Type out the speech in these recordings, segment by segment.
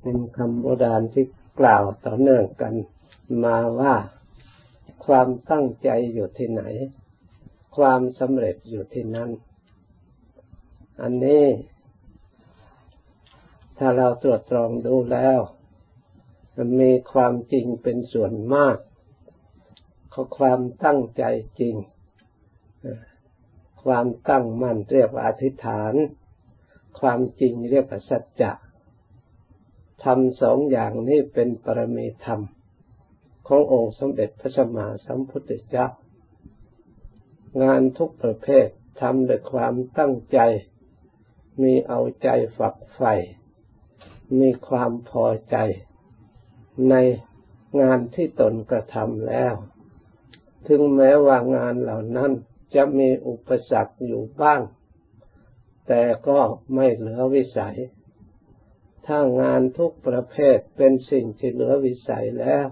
เป็นคำโบราณที่กล่าวต่อเนื่องกันมาว่าความตั้งใจอยู่ที่ไหน ความสำเร็จอยู่ที่นั่น อันนี้ ถ้าเราตรวจตรองดูแล้วมีความจริงเป็นส่วนมากเขาความตั้งใจจริง ความตั้งมั่นเรียกว่าอธิษฐาน ความจริงเรียกว่าสัจจะ ทำสองอย่างนี้เป็นปรมีธรรม ขององค์สมเด็จพระสัมมาสัมพุทธเจ้างานทุกประเภททำด้วยความตั้งใจ มีเอาใจฝักใฝ่ มีความพอใจ ในงานที่ตนกระทำแล้ว ถึงแม้ว่างานเหล่านั้นจะมีอุปสรรคอยู่บ้าง แต่ก็ไม่เหลือวิสัย ถ้างานทุกประเภทเป็นสิ่งที่เหลือวิสัยแล้ว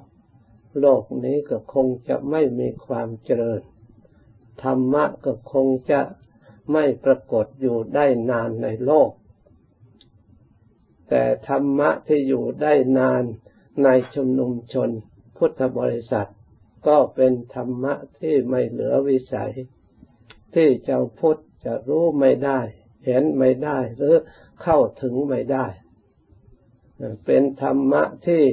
โลกนี้ก็คงจะไม่มีความเจริญ ธรรมะก็คงจะไม่ปรากฏอยู่ได้นานในโลก แต่ธรรมะที่อยู่ได้นานในชุมนุมชนพุทธบริษัท ก็เป็นธรรมะที่ไม่เหลือวิสัย ที่เจ้าพุทธจะรู้ไม่ได้ เห็นไม่ได้หรือเข้าถึงไม่ได้ เป็นธรรมะที่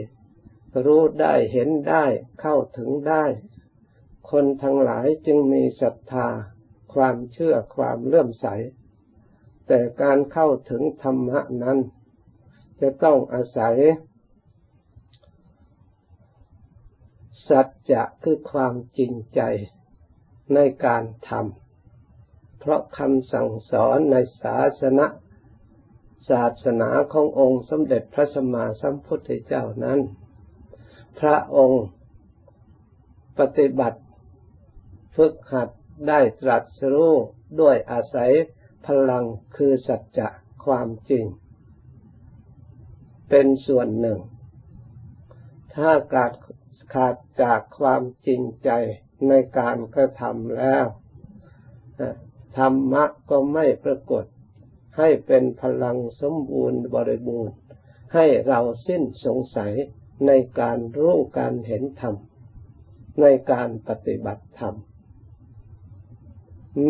รู้ได้เห็นได้เข้าถึงได้ คนทั้งหลายจึงมีศรัทธา ความเชื่อความเลื่อมใส แต่การเข้าถึงธรรมะนั้น จะต้องอาศัย สัจจะคือความจริงใจในการทำเพราะคำสั่งสอนในศาสนา ศาสนาขององค์สมเด็จพระสัมมาสัมพุทธเจ้านั้น พระองค์ปฏิบัติฝึกหัดได้ตรัสรู้ด้วยอาศัยพลังคือสัจจะความจริง เป็นส่วนหนึ่ง ถ้าขาดขาดจากความจริงใจในการกระทำแล้วธรรมะก็ไม่ปรากฏ ให้เป็นพลังสมบูรณ์บริบูรณ์ ให้เราสิ้นสงสัยในการรู้การเห็นธรรม ในการปฏิบัติธรรม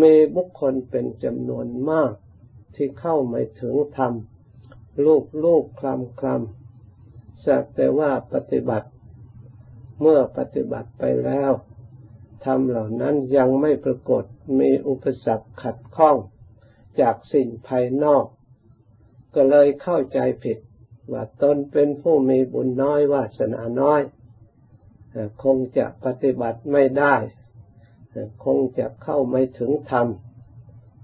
มีบุคคลเป็นจำนวนมากที่เข้าไม่ถึงธรรมลูกลูกคลำคลำสักแต่ว่าปฏิบัติ เมื่อปฏิบัติไปแล้วธรรมเหล่านั้นยังไม่ปรากฏมีอุปสรรคขัดข้อง จากสิ่งภายนอก ก็เลยเข้าใจผิด ว่าตนเป็นผู้มีบุญน้อยวาสนาน้อย คงจะปฏิบัติไม่ได้ คงจะเข้าไม่ถึงธรรม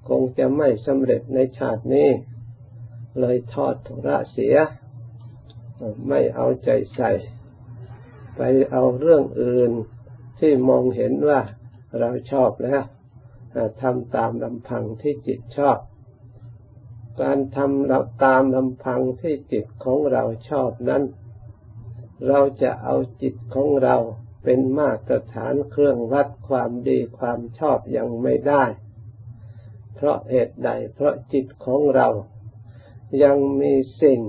คงจะไม่สำเร็จในชาตินี้ เลยทอดทุระเสีย ไม่เอาใจใส่ ไปเอาเรื่องอื่นที่มองเห็นว่าเราชอบแล้ว ทำตามลำพังที่จิตชอบ การทำตามลำพังที่จิตของเราชอบนั้น เราจะเอาจิตของเราเป็นมาตรฐานเครื่องวัดความดีความชอบยังไม่ได้ เพราะเหตุใดเพราะจิตของเรา ยังมีสิ่ง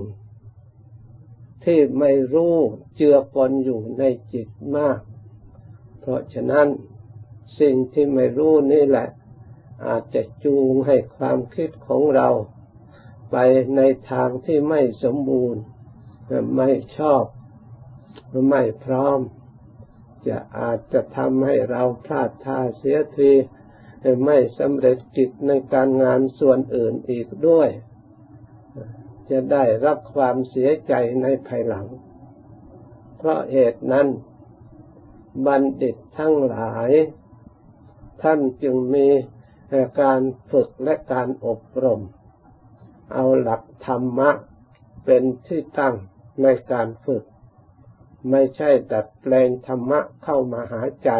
ที่ไม่รู้เจือปนอยู่ในจิตมาก เพราะฉะนั้น สิ่งที่ไม่รู้นี่แหละ อาจจะจูงให้ความคิดของเรา ไปในทางที่ไม่สมบูรณ์ ไม่ชอบ ไม่พร้อม จะอาจจะทำให้เราพลาดท่าเสียทีไม่สำเร็จกิจในการงานส่วนอื่นอีกด้วย จะได้รับความเสียใจในภายหลัง เพราะเหตุนั้น บัณฑิตทั้งหลาย ท่านจึงมีการฝึกและการอบรม เอาหลักธรรมะเป็นที่ตั้งในการฝึก ไม่ใช่ดัดแปลงธรรมะเข้ามาหาใจ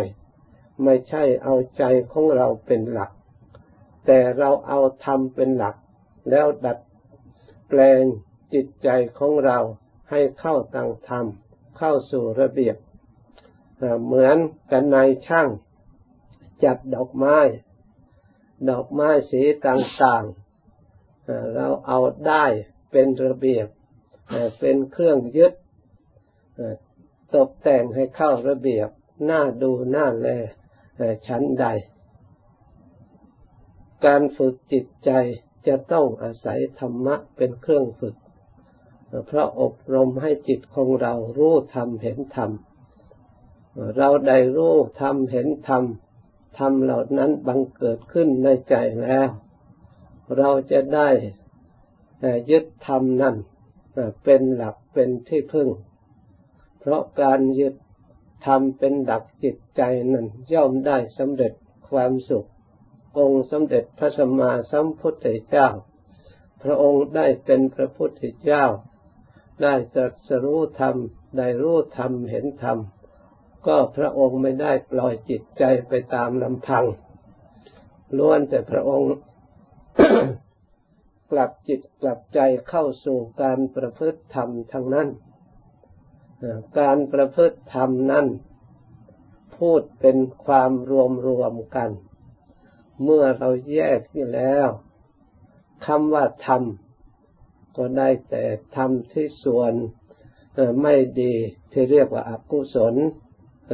ไม่ใช่เอาใจของเราเป็นหลัก แต่เราเอาธรรมเป็นหลัก แล้วดัดแปลงจิตใจของเราให้เข้าตังธรรม เข้าสู่ระเบียบ เหมือนกันในช่าง จัดดอกไม้ ดอกไม้สีต่างๆ เราเอาได้เป็นระเบียบ เป็นเครื่องยึดตกแต่งให้เข้าระเบียบหน้าดูหน้าแลชั้นใด การฝึกจิตใจจะต้องอาศัยธรรมะเป็นเครื่องฝึก เพราะอบรมให้จิตของเรารู้ธรรมเห็นธรรม เราได้รู้ธรรมเห็นธรรม ธรรมเหล่านั้นบังเกิดขึ้นในใจแล้ว เราจะได้ยึดธรรมนั้นเป็นหลักเป็นที่พึ่ง เพราะการยึดธรรมเป็นดักจิตใจนั้นย่อมได้สำเร็จความสุข องค์สมเด็จพระสัมมาสัมพุทธเจ้า พระองค์ได้เป็นพระพุทธเจ้า ได้ตรัสรู้ธรรม ได้รู้ธรรมเห็นธรรม ก็พระองค์ไม่ได้ปล่อยจิตใจไปตามลำพัง ล้วนแต่พระองค์กลับจิตกลับใจเข้าสู่การประพฤติธรรมทั้งนั้น การประพฤติธรรมนั้น พูดเป็นความรวมรวมกัน เมื่อเราแยกที่แล้วคำว่าธรรมก็ได้แต่ธรรมที่ส่วนไม่ดีที่เรียกว่าอกุศล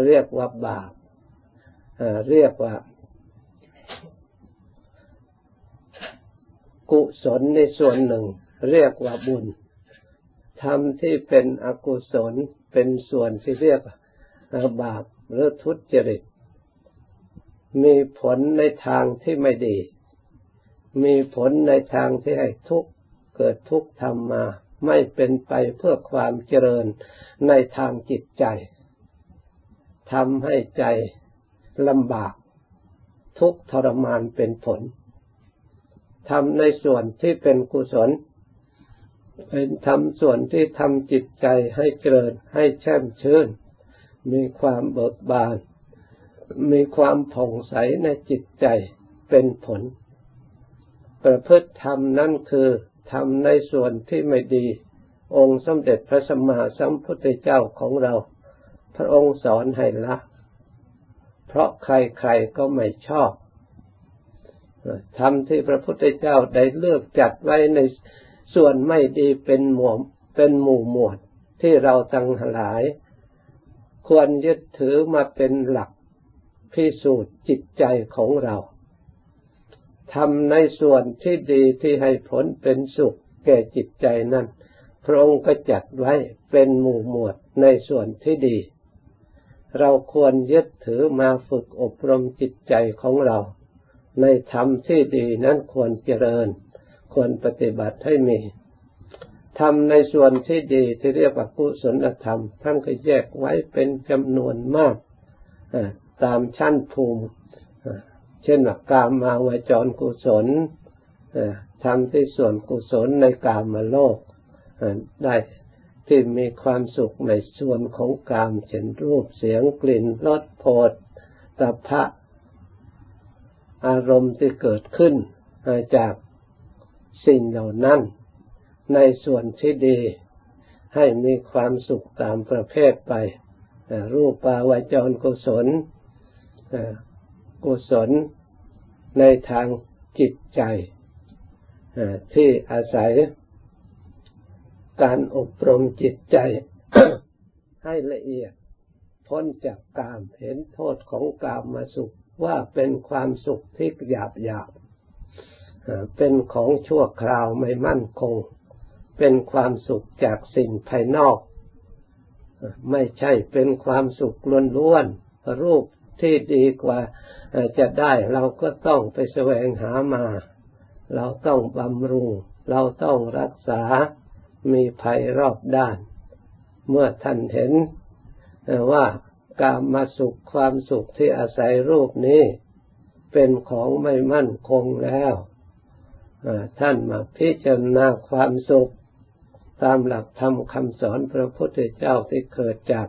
เรียกว่าบาปเรียกว่า กุศลในส่วนหนึ่ง เรียกว่าบุญทำที่เป็นอกุศลเป็นส่วนที่เรียกบาปหรือทุจริต มีผลในทางที่ไม่ดี มีผลในทางที่ให้ทุกข์เกิดทุกข์ทำมา ไม่เป็นไปเพื่อความเจริญในทางจิตใจ ทำให้ใจลำบาก ทุกทรมานเป็นผลทำในส่วนที่เป็นกุศลเป็นทำส่วนที่ทำจิตใจให้เจริญให้แช่มชื่น มีความเบิกบาน มีความผ่องใสในจิตใจเป็นผล ประพฤติธรรมนั่นคือทำในส่วนที่ไม่ดี องค์สมเด็จพระสัมมาสัมพุทธเจ้าของเรา ระองค์สอนให้ละเพราะใครๆก็ไม่ชอบธรรมที่พระพุทธเจ้าได้เลือกจัดไว้ในส่วนไม่ดีเป็นหมวมเป็นหมู่หมวดที่เราตั้งหลาย ควรยึดถือมาเป็นหลักพิสูจน์จิตใจของเราทำในส่วนที่ดีที่ให้ผลเป็นสุขแก่จิตใจนั้น พระองค์ก็จัดไว้เป็นหมู่หมวดในส่วนที่ดี เราควรยึดถือมาฝึกอบรมจิตใจของเรา ในธรรมที่ดีนั้นควรเจริญ ควรปฏิบัติให้มีทำในส่วนที่ดีที่เรียกว่ากุศลธรรมท่านก็แยกไว้เป็นจำนวนมากตามชั้นภูมิ เช่นว่ากามมาวจรกุศลทำที่ส่วนกุศลในกามมาโลกได้ ที่มีความสุขในส่วนของกามเช่นรูปเสียงกลิ่นรสโผฏฐัพพะอารมณ์ที่เกิดขึ้นจากสิ่งเหล่านั้น ในส่วนที่ดี ให้มีความสุขตามประเภทไป รูปปาวจรกุศลกุศลในทางจิตใจที่อาศัย การอบรมจิตใจ ให้ละเอียด พ้นจากกามเห็นโทษของกามมาสุขว่าเป็นความสุขที่หยาบหยาบเป็นของชั่วคราวไม่มั่นคง เป็นความสุขจากสิ่งภายนอก ไม่ใช่เป็นความสุขล้วนๆรูปที่ดีกว่าจะได้เราก็ต้องไปแสวงหามา เราต้องบำรุง เราต้องรักษา มีภัยรอบด้าน เมื่อท่านเห็นว่าการมาสุขความสุขที่อาศัยรูปนี้ เป็นของไม่มั่นคงแล้วท่านมาพิจารณาความสุข ตามหลักธรรมคำสอนพระพุทธเจ้าที่เกิดจาก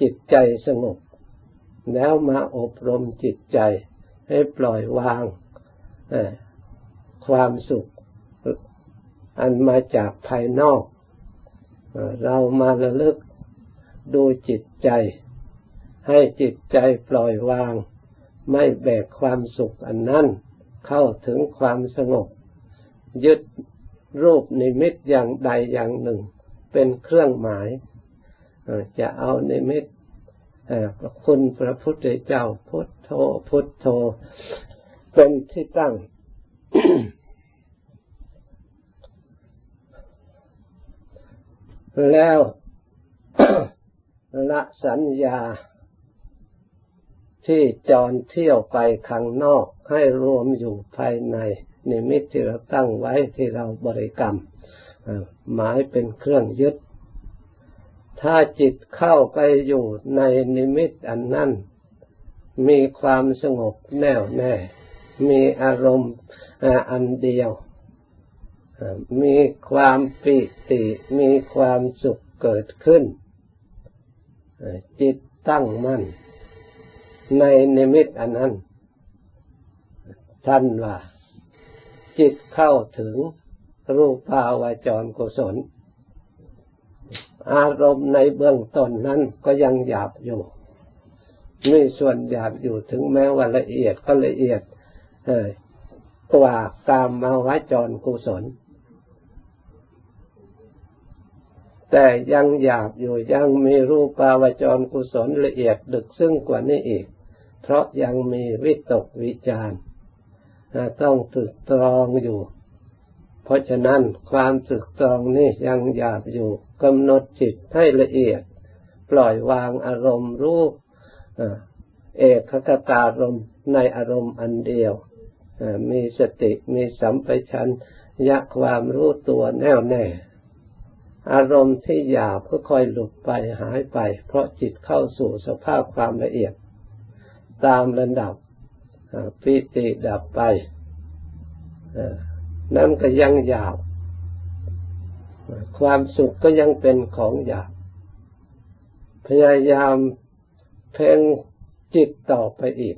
จิตใจสงบ แล้วมาอบรมจิตใจให้ปล่อยวางความสุข อันมาจากภายนอก เรามาระลึกดูจิตใจ ให้จิตใจปล่อยวาง ไม่แบกความสุขอันนั้น เข้าถึงความสงบ ยึดรูปนิมิตอย่างใดอย่างหนึ่ง เป็นเครื่องหมาย จะเอาในมิตคุณพระพุทธเจ้าพุทโธพุทโธ เป็นที่ตั้ง แล้วละสัญญาที่จรเที่ยวไปข้างนอกให้รวมอยู่ภายในนิมิตที่เราตั้งไว้ที่เราบริกรรมหมายเป็นเครื่องยึด ถ้าจิตเข้าไปอยู่ในนิมิตอันนั้น มีความสงบแน่วแน่ มีอารมณ์อันเดียว มีความปิติมีความสุขเกิดขึ้น จิตตั้งมั่น ในนิมิตอันนั้นท่านว่า จิตเข้าถึงรูปาวาจรกุศล อารมณ์ในเบื้องต้นนั้นก็ยังหยาบอยู่มีส่วนหยาบอยู่ถึงแม้ว่าละเอียดก็ละเอียดกว่ากามมาวาจรกุศล แต่ยังหยาบอยู่ยังมีรูปาวจรกุศลละเอียดดึกซึ่งกว่านี้อีก เพราะยังมีวิตกวิจารต้องตึกตรองอยู่ เพราะฉะนั้นความสึกตรองนี่ยังหยาบอยู่กำหนดจิตให้ละเอียด ปล่อยวางอารมณ์รู้เอกคตารมในอารมณ์อันเดียวมีสติมีสัมปชัญญะความรู้ตัวแน่วแน่ อารมณ์ที่หยาบก็ค่อยหลุดไปหายไป เพราะจิตเข้าสู่สภาพความละเอียด ตามระดับปิติดับไปนั่นก็ยังหยาบความสุขก็ยังเป็นของหยาบพยายามเพ่งจิตต่อไปอีก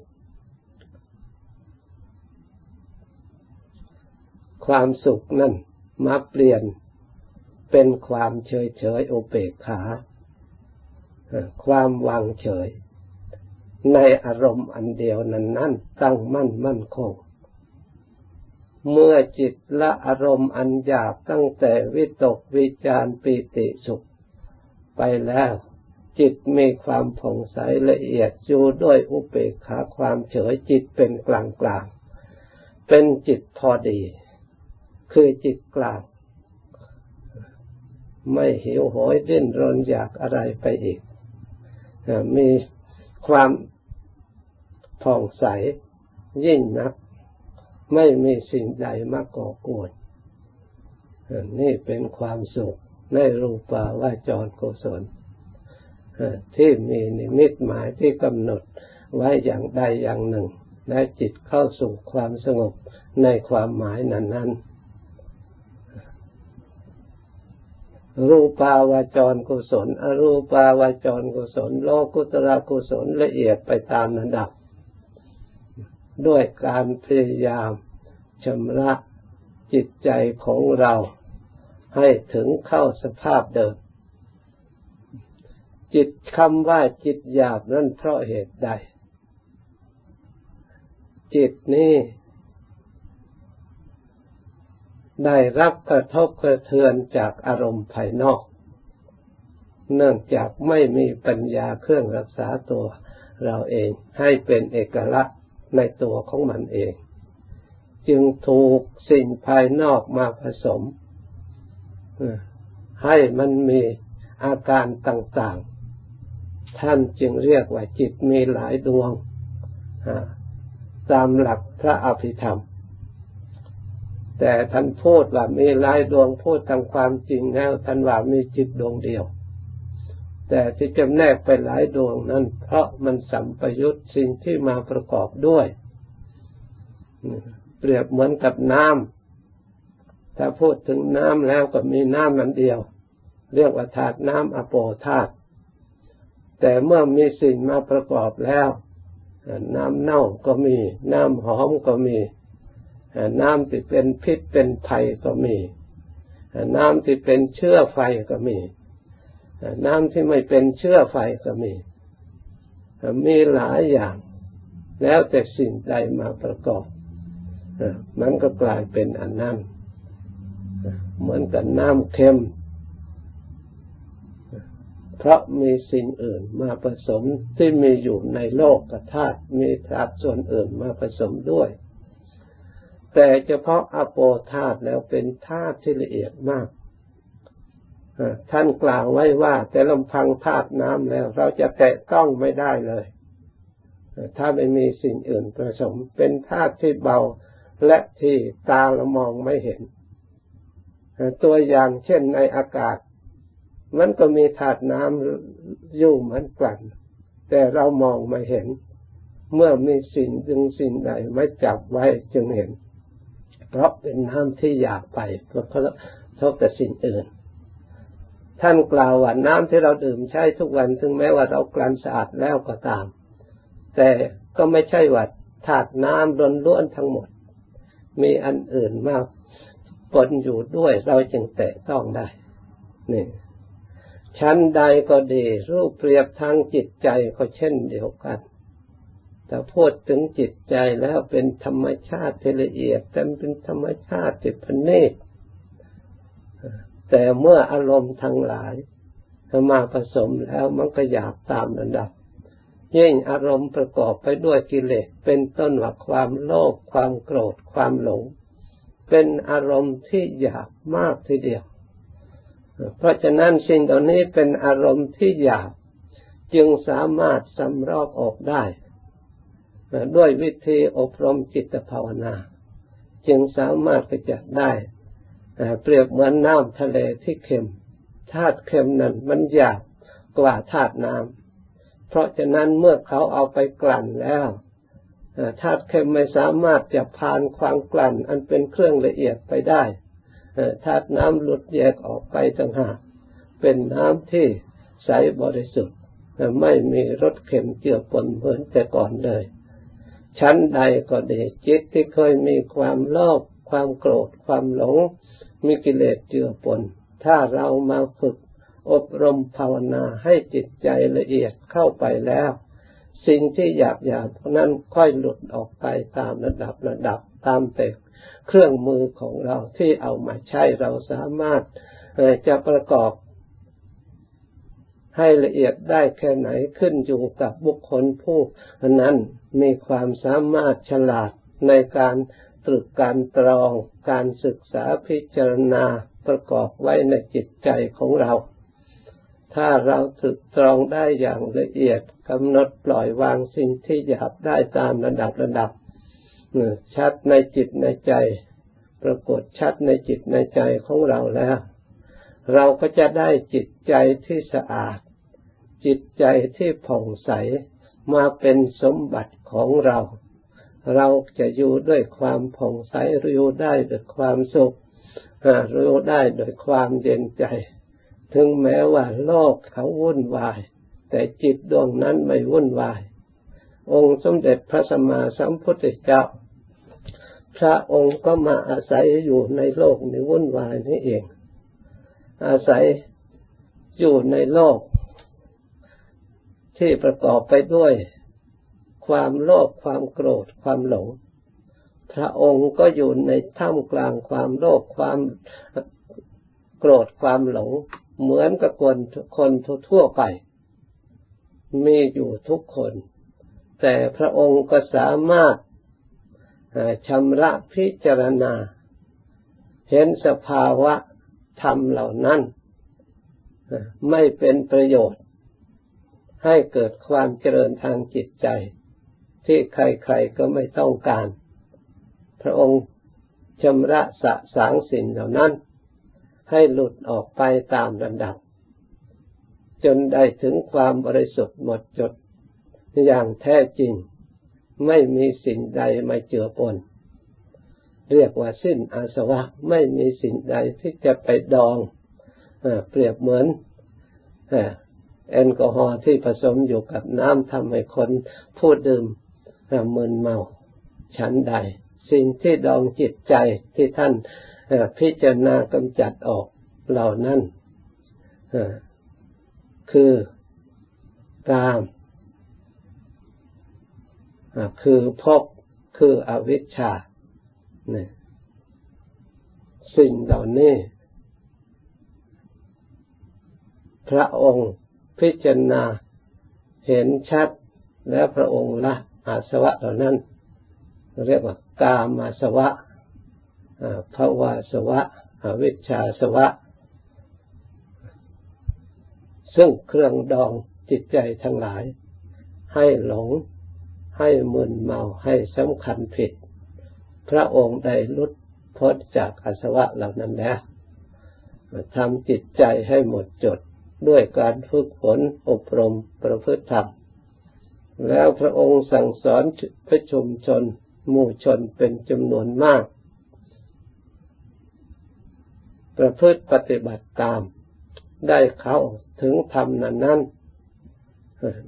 ความสุขนั่นมาเปลี่ยน เป็นความเฉยเฉยโอเปกขา ความวางเฉย ในอารมณ์อันเดียวนั้นนั่นตั้งมั่นมั่นคง เมื่อจิตละอารมณ์อันหยาบตั้งแต่วิตกวิจารปิติสุข ไปแล้ว จิตมีความผ่องใสละเอียดอยู่ด้วยอุเบกขาความเฉยจิตเป็นกลางกลางเป็นจิตพอดี คือจิตกลาง ไม่หิวโหยดิ้นรนอยากอะไรไปอีก มีความผ่องใสยิ่งนัก ไม่มีสิ่งใดมาก่อกวนนี่เป็นความสุขในรูปาวาจรกุศลที่มีนิมิตหมายที่กำหนดไว้อย่างใดอย่างหนึ่ง และจิตเข้าสู่ความสงบในความหมายนั้นนั้น รูปาวาจรกุศล อรูปาวาจรกุศล โลกุตระกุศลละเอียดไปตามระดับ ด้วยการพยายามชำระจิตใจของเราให้ถึงเข้าสภาพเดิม จิตคำว่าจิตหยาบนั้นเพราะเหตุใด จิตนี้ ได้รับกระทบกระเทือนจากอารมณ์ภายนอก เนื่องจากไม่มีปัญญาเครื่องรักษาตัวเราเองให้เป็นเอกลักษณ์ในตัวของมันเอง จึงถูกสิ่งภายนอกมาผสม ให้มันมีอาการต่างๆ ท่านจึงเรียกว่าจิตมีหลายดวง ตามหลักพระอภิธรรม แต่ท่านพูดว่ามีหลายดวงพูดตามความจริงแล้วท่านว่ามีจิตดวงเดียว แต่ที่จำแนกไปหลายดวงนั้น เพราะมันสัมปยุตสิ่งที่มาประกอบด้วย เปรียบเหมือนกับน้ำถ้าพูดถึงน้ำแล้วก็มีน้ำนั้นเดียว เรียกว่าธาตุน้ำอโปธาตุแต่เมื่อมีสิ่งมาประกอบแล้ว น้ำเน่าก็มี น้ำหอมก็มี น้ำที่เป็นพิษเป็นภัยก็มี น้ำที่เป็นเชื้อไฟก็มี น้ำที่ไม่เป็นเชื้อไฟก็มี มีหลายอย่าง แล้วแต่สิ่งใดมาประกอบมันก็กลายเป็นอันนั้นเหมือนกับน้ำเค็ม เพราะมีสิ่งอื่นมาผสมที่มีอยู่ในโลกธาตุมีธาตุส่วนอื่นมาผสมด้วย แต่เฉพาะอโปธาตุแล้วเป็นธาตุที่ละเอียดมากท่านกล่าวไว้ว่า แต่ลำพังธาตุน้ำแล้ว เราจะแตะต้องไม่ได้เลย ถ้าไม่มีสิ่งอื่นผสม เป็นธาตุที่เบาและที่ตาเรามองไม่เห็น ตัวอย่างเช่นในอากาศ มันก็มีธาตุน้ำอยู่เหมือนกัน แต่เรามองไม่เห็น เมื่อมีสิ่งดึงสิ่งใดไม่จับไว้จึงเห็น เพราะเป็นน้ำที่อยากไปเพราะเท่าแต่สิ่งอื่น ท่านกล่าวว่าน้ำที่เราดื่มใช้ทุกวันถึงแม้ว่าเรากลั่นสะอาดแล้วก็ตาม แต่ก็ไม่ใช่ว่าถาดน้ำล้นล้นทั้งหมด มีอันอื่นมากปนอยู่ด้วยเราจึงแตะต้องได้นี่ชั้นใดก็ดีรูปเปรียบทางจิตใจก็เช่นเดียวกัน แต่พูดถึงจิตใจแล้วเป็นธรรมชาติที่ละเอียดแต่เป็นธรรมชาติที่พเนตแต่เมื่ออารมณ์ทั้งหลายมาผสมแล้วมันก็หยาบตามระดับยิ่งอารมณ์ประกอบไปด้วยกิเลสเป็นต้นว่าความโลภความโกรธความหลง เป็นอารมณ์ที่หยาบมากทีเดียว เพราะฉะนั้นสิ่งเหล่านี้เป็นอารมณ์ที่หยาบจึงสามารถสำรอกออกได้ ด้วยวิธีอบรมจิตภาวนา จึงสามารถกระจัดได้ เปรียบเหมือนน้ำทะเลที่เค็มธาตุเค็มนั้นมันหยาบกว่าธาตุน้ำเพราะฉะนั้นเมื่อเขาเอาไปกลั่นแล้วธาตุเค็มไม่สามารถจะผ่านความกลั่น อันเป็นเครื่องละเอียดไปได้ธาตุน้ำหลุดแยกออกไปต่างหากเป็นน้ำที่ใสบริสุทธิ์ไม่มีรสเค็มเจือปนเหมือนแต่ก่อนเลย ชั้นใดก็ดีจิตที่เคยมีความโลภความโกรธความหลง มีกิเลสเจือปน ถ้าเรามาฝึกอบรมภาวนาให้จิตใจละเอียดเข้าไปแล้ว สิ่งที่หยาบหยาบนั้นค่อยหลุดออกไปตามระดับระดับตามแต่เครื่องมือของเราที่เอามาใช้เราสามารถจะประกอบ ให้ละเอียดได้แค่ไหนขึ้นอยู่กับบุคคลผู้นั้นมีความสามารถฉลาดในการตรึกการตรอง การศึกษาพิจารณาประกอบไว้ในจิตใจของเรา ถ้าเราตรึกตรองได้อย่างละเอียดกำหนดปล่อยวางสิ่งที่หยาบได้ตามระดับระดับชัดในจิตในใจ ปรากฏชัดในจิตในใจของเราแล้ว เราก็จะได้จิตใจที่สะอาด จิตใจที่ผ่องใสมาเป็นสมบัติของเรา เราจะอยู่ด้วยความผ่องใสอยู่ได้ด้วยความสุขรู้ได้ด้วยความเย็นใจ ถึงแม้ว่าโลกเขาวุ่นวาย แต่จิตดวงนั้นไม่วุ่นวาย องค์สมเด็จพระสัมมาสัมพุทธเจ้า พระองค์ก็มาอาศัยอยู่ในโลกในวุ่นวายนี่เอง อาศัยอยู่ในโลก ที่ประกอบไปด้วย ความโลภความโกรธความหลง พระองค์ก็อยู่ในท่ามกลางความโลภความโกรธความหลง เหมือนกับคนคนทั่วไป มีอยู่ทุกคน แต่พระองค์ก็สามารถชำระพิจารณา เห็นสภาวะ ธรรมเหล่านั้นไม่เป็นประโยชน์ ให้เกิดความเจริญทางจิตใจ ที่ใครๆก็ไม่ต้องการ พระองค์ชำระสะสางสิ่งเหล่านั้น ให้หลุดออกไปตามระดับ จนได้ถึงความบริสุทธิ์หมดจด อย่างแท้จริง ไม่มีสิ่งใดมาเจือปน เรียกว่าสิ้นอาสวะไม่มีสิ่งใดที่จะไปดองเปรียบเหมือนแอลกอฮอล์ที่ผสมอยู่กับน้ำทำให้คนผู้ดื่มมึนเมาฉันใด สิ่งที่ดองจิตใจที่ท่านพิจารณากำจัดออกเหล่านั้นคือกามคือพบคืออวิชชา นี่ยสิ่งเหล่านี้ พระองค์พิจารณาเห็นชัดแล้วพระองค์ละอาสวะเหล่านั้น เรียกว่ากามาสวะภาวาสวะอวิชชาสวะ ซึ่งเครื่องดองจิตใจทั้งหลาย ให้หลง ให้มึนเมาให้สำคัญผิด พระองค์ได้ลุดพ้นจากอาสวะเหล่านั้นแล้วทำจิตใจให้หมดจดด้วยการฝึกฝนอบรมประพฤติธรรม แล้วพระองค์สั่งสอนพระชุมชนหมู่ชนเป็นจำนวนมาก ประพฤติปฏิบัติตาม ได้เข้าถึงธรรมนั้นนั้น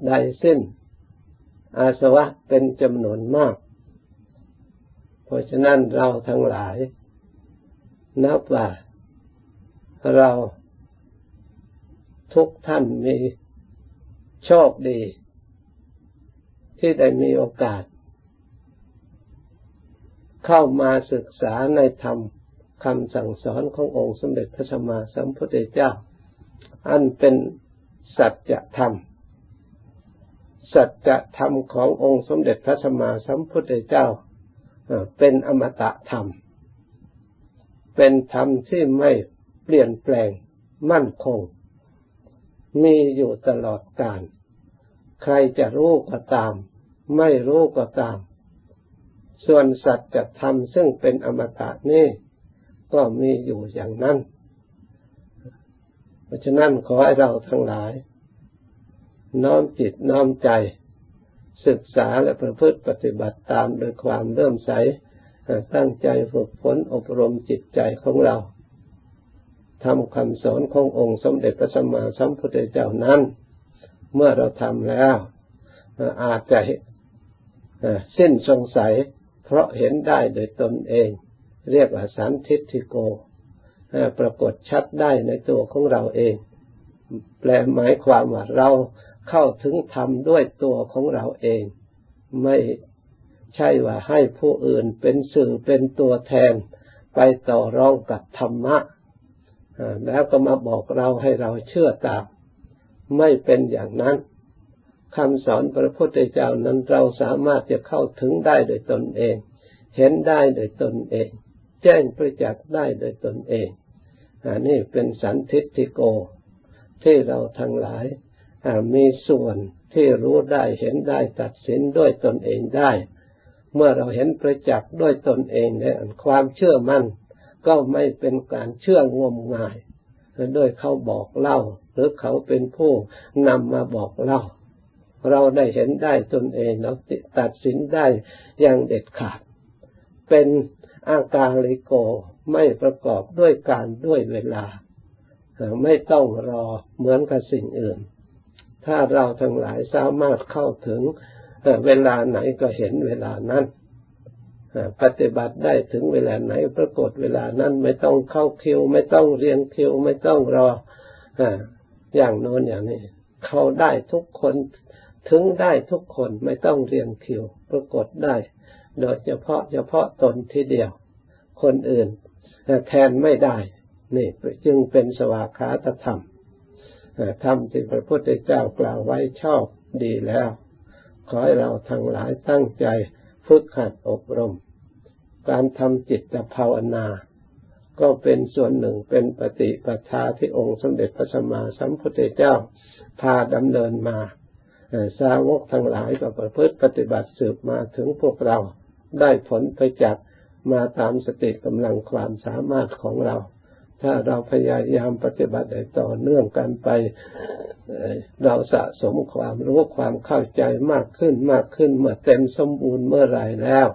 ได้สิ้น อาสวะเป็นจำนวนมาก เพราะฉะนั้นเราทั้งหลาย นับว่าเราทุกท่านมีโชคดี ที่ได้มีโอกาส เข้ามาศึกษาในธรรมคำสั่งสอนขององค์สมเด็จพระสัมมาสัมพุทธเจ้า อันเป็นสัจธรรม สัจธรรมขององค์สมเด็จพระสัมมาสัมพุทธเจ้า เป็นอมตะธรรม เป็นธรรมที่ไม่เปลี่ยนแปลงมั่นคง มีอยู่ตลอดกาลใครจะรู้ก็ตาม ไม่รู้ก็ตาม ส่วนสัตว์จะทำซึ่งเป็นอมตะนี่ก็มีอยู่อย่างนั้น เพราะฉะนั้นขอให้เราทั้งหลาย น้อมจิตน้อมใจ ศึกษาและประพฤติปฏิบัติตามโดยความเริ่มใสตั้งใจฝึกฝนอบรมจิตใจของเราทำคำสอนขององค์สมเด็จพระสัมมาสัมพุทธเจ้านั้น เมื่อเราทำแล้ว อาจจะสิ้นสงสัย เพราะเห็นได้โดยตนเอง เรียกว่าสันทิฏฐิโกปรากฏชัดได้ในตัวของเราเอง แปลหมายความว่าเรา เข้าถึงธรรมด้วยตัวของเราเอง ไม่ใช่ว่าให้ผู้อื่นเป็นสื่อเป็นตัวแทนไปต่อรองกับธรรมะแล้วก็มาบอกเราให้เราเชื่อตามไม่เป็นอย่างนั้นคำสอนพระพุทธเจ้านั้นเราสามารถจะเข้าถึงได้โดยตนเอง เห็นได้โดยตนเอง แจ้งประจักษ์ได้โดยตนเองอันนี้เป็นสันทิฏฐิโก ที่เราทั้งหลาย มีส่วนที่รู้ได้เห็นได้ตัดสินด้วยตนเองได้ เมื่อเราเห็นประจักษ์ด้วยตนเองเนี่ยความเชื่อมั่นก็ไม่เป็นการเชื่องมงายด้วยเขาบอกเล่า หรือเขาเป็นผู้นำมาบอกเล่า เราได้เห็นได้ตนเองเราตัดสินได้อย่างเด็ดขาด เป็นอาการลิโกไม่ประกอบด้วยการด้วยเวลา ไม่ต้องรอเหมือนกับสิ่งอื่น ถ้าเราทั้งหลายสามารถเข้าถึงเวลาไหนก็เห็นเวลานั้นปฏิบัติได้ถึงเวลาไหนปรากฏเวลานั้นไม่ต้องเข้าคิว ไม่ต้องเรียนคิว ไม่ต้องรออย่างโน้นอย่างนี้ เข้าได้ทุกคนถึงได้ทุกคนไม่ต้องเรียนคิว ปรากฏได้ โดยเฉพาะเฉพาะตนทีเดียว คนอื่นแทนไม่ได้ นี่จึงเป็นสวากขาตธรรม ธรรมที่พระพุทธเจ้ากล่าวไว้ชอบดีแล้ว ขอให้เราทั้งหลายตั้งใจฝึกหัดอบรม การทำจิตภาวนา ก็เป็นส่วนหนึ่งเป็นปฏิปทาที่องค์สมเด็จพระสัมมาสัมพุทธเจ้าพาดำเนินมาสาวกทั้งหลายก็ประพฤติปฏิบัติสืบมาถึงพวกเราได้ผลไปจากมาตามสติกำลังความสามารถของเรา ถ้าเราพยายามปฏิบัติต่อเนื่องกันไป เราสะสมความรู้ความเข้าใจมากขึ้นมากขึ้นเมื่อเต็มสมบูรณ์เมื่อไรแล้ว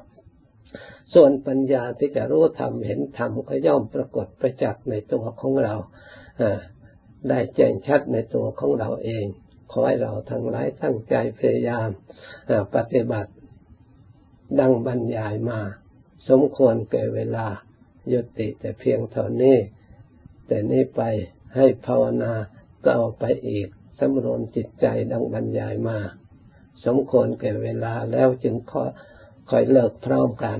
ส่วนปัญญาที่จะรู้ธรรมเห็นธรรมก็ย่อมปรากฏประจักษ์ในตัวของเราได้แจ้งชัดในตัวของเราเอง ขอให้เราทั้งหลายตั้งใจพยายามปฏิบัติดังบรรยายมา สมควรแก่เวลายุติแต่เพียงเท่านี้ แต่นี้ไปให้ภาวนาต่อไปอีกสำรวมจิตใจดังบรรยายมา สมควรแก่เวลาแล้วจึงค่อยเลิกพร้อมกัน